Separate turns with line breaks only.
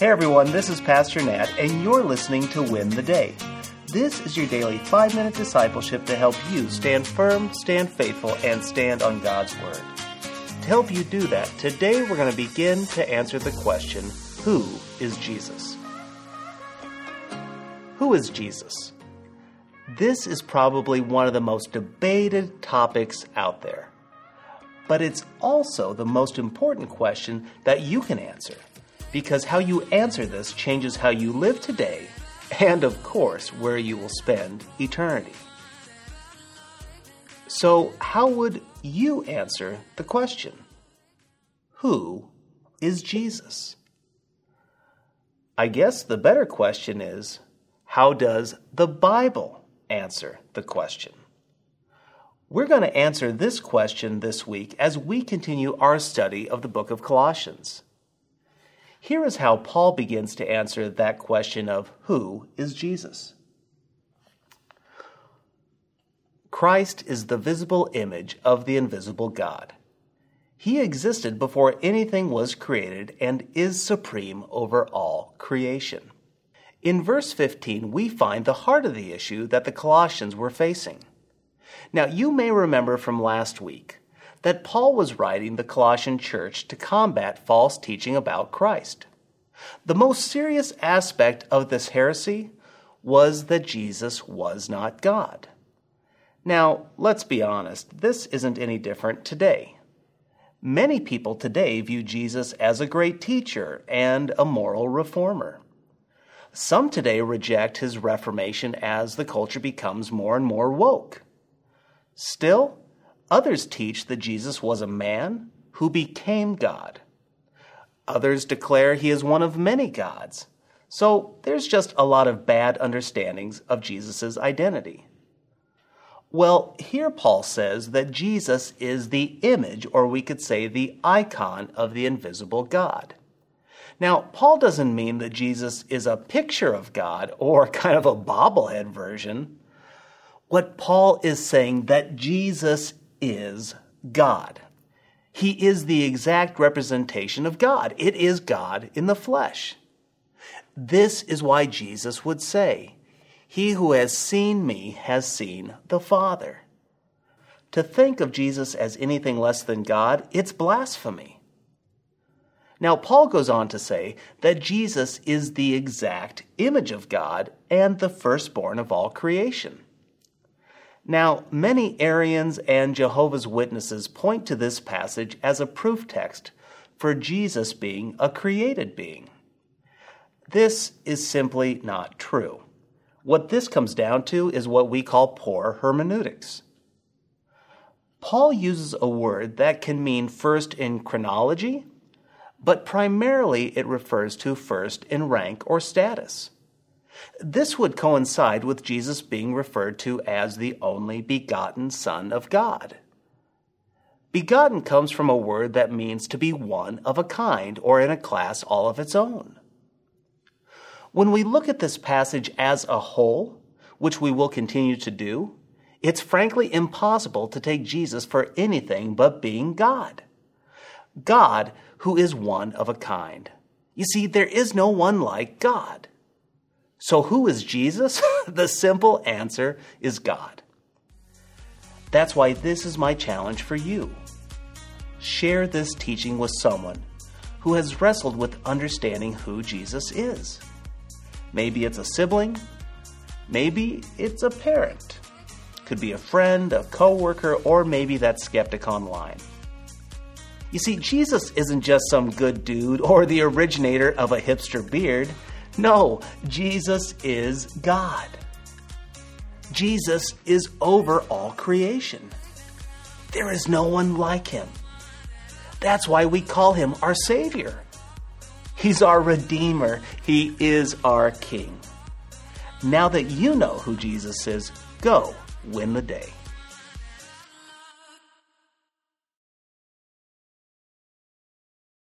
Hey everyone, this is Pastor Nat, and you're listening to Win the Day. This is your daily five minute discipleship to help you stand firm, stand faithful, and stand on God's Word. To help you do that, today we're going to begin to answer the question Who is Jesus? Who is Jesus? This is probably one of the most debated topics out there. But it's also the most important question that you can answer because how you answer this changes how you live today and, of course, where you will spend eternity. So, how would you answer the question? Who is Jesus? I guess the better question is how does the Bible answer the question? We're going to answer this question this week as we continue our study of the book of Colossians. Here is how Paul begins to answer that question of who is Jesus. Christ is the visible image of the invisible God. He existed before anything was created and is supreme over all creation. In verse 15, we find the heart of the issue that the Colossians were facing. Now, you may remember from last week that Paul was writing the Colossian church to combat false teaching about Christ. The most serious aspect of this heresy was that Jesus was not God. Now, let's be honest, this isn't any different today. Many people today view Jesus as a great teacher and a moral reformer. Some today reject his reformation as the culture becomes more and more woke. Still, Others teach that Jesus was a man who became God. Others declare he is one of many gods. So there's just a lot of bad understandings of Jesus' identity. Well, here Paul says that Jesus is the image, or we could say the icon of the invisible God. Now, Paul doesn't mean that Jesus is a picture of God or kind of a bobblehead version. What Paul is saying that Jesus is God. He is the exact representation of God. It is God in the flesh. This is why Jesus would say, He who has seen me has seen the Father. To think of Jesus as anything less than God, it's blasphemy. Now, Paul goes on to say that Jesus is the exact image of God and the firstborn of all creation. Now, many Arians and Jehovah's Witnesses point to this passage as a proof text for Jesus being a created being. This is simply not true. What this comes down to is what we call poor hermeneutics. Paul uses a word that can mean first in chronology, but primarily it refers to first in rank or status. This would coincide with Jesus being referred to as the only begotten Son of God. Begotten comes from a word that means to be one of a kind or in a class all of its own. When we look at this passage as a whole, which we will continue to do, it's frankly impossible to take Jesus for anything but being God. God who is one of a kind. You see, there is no one like God. So, who is Jesus? the simple answer is God. That's why this is my challenge for you. Share this teaching with someone who has wrestled with understanding who Jesus is. Maybe it's a sibling, maybe it's a parent, could be a friend, a coworker, or maybe that skeptic online. You see, Jesus isn't just some good dude or the originator of a hipster beard. No, Jesus is God. Jesus is over all creation. There is no one like him. That's why we call him our Savior. He's our Redeemer. He is our King. Now that you know who Jesus is, go win the day.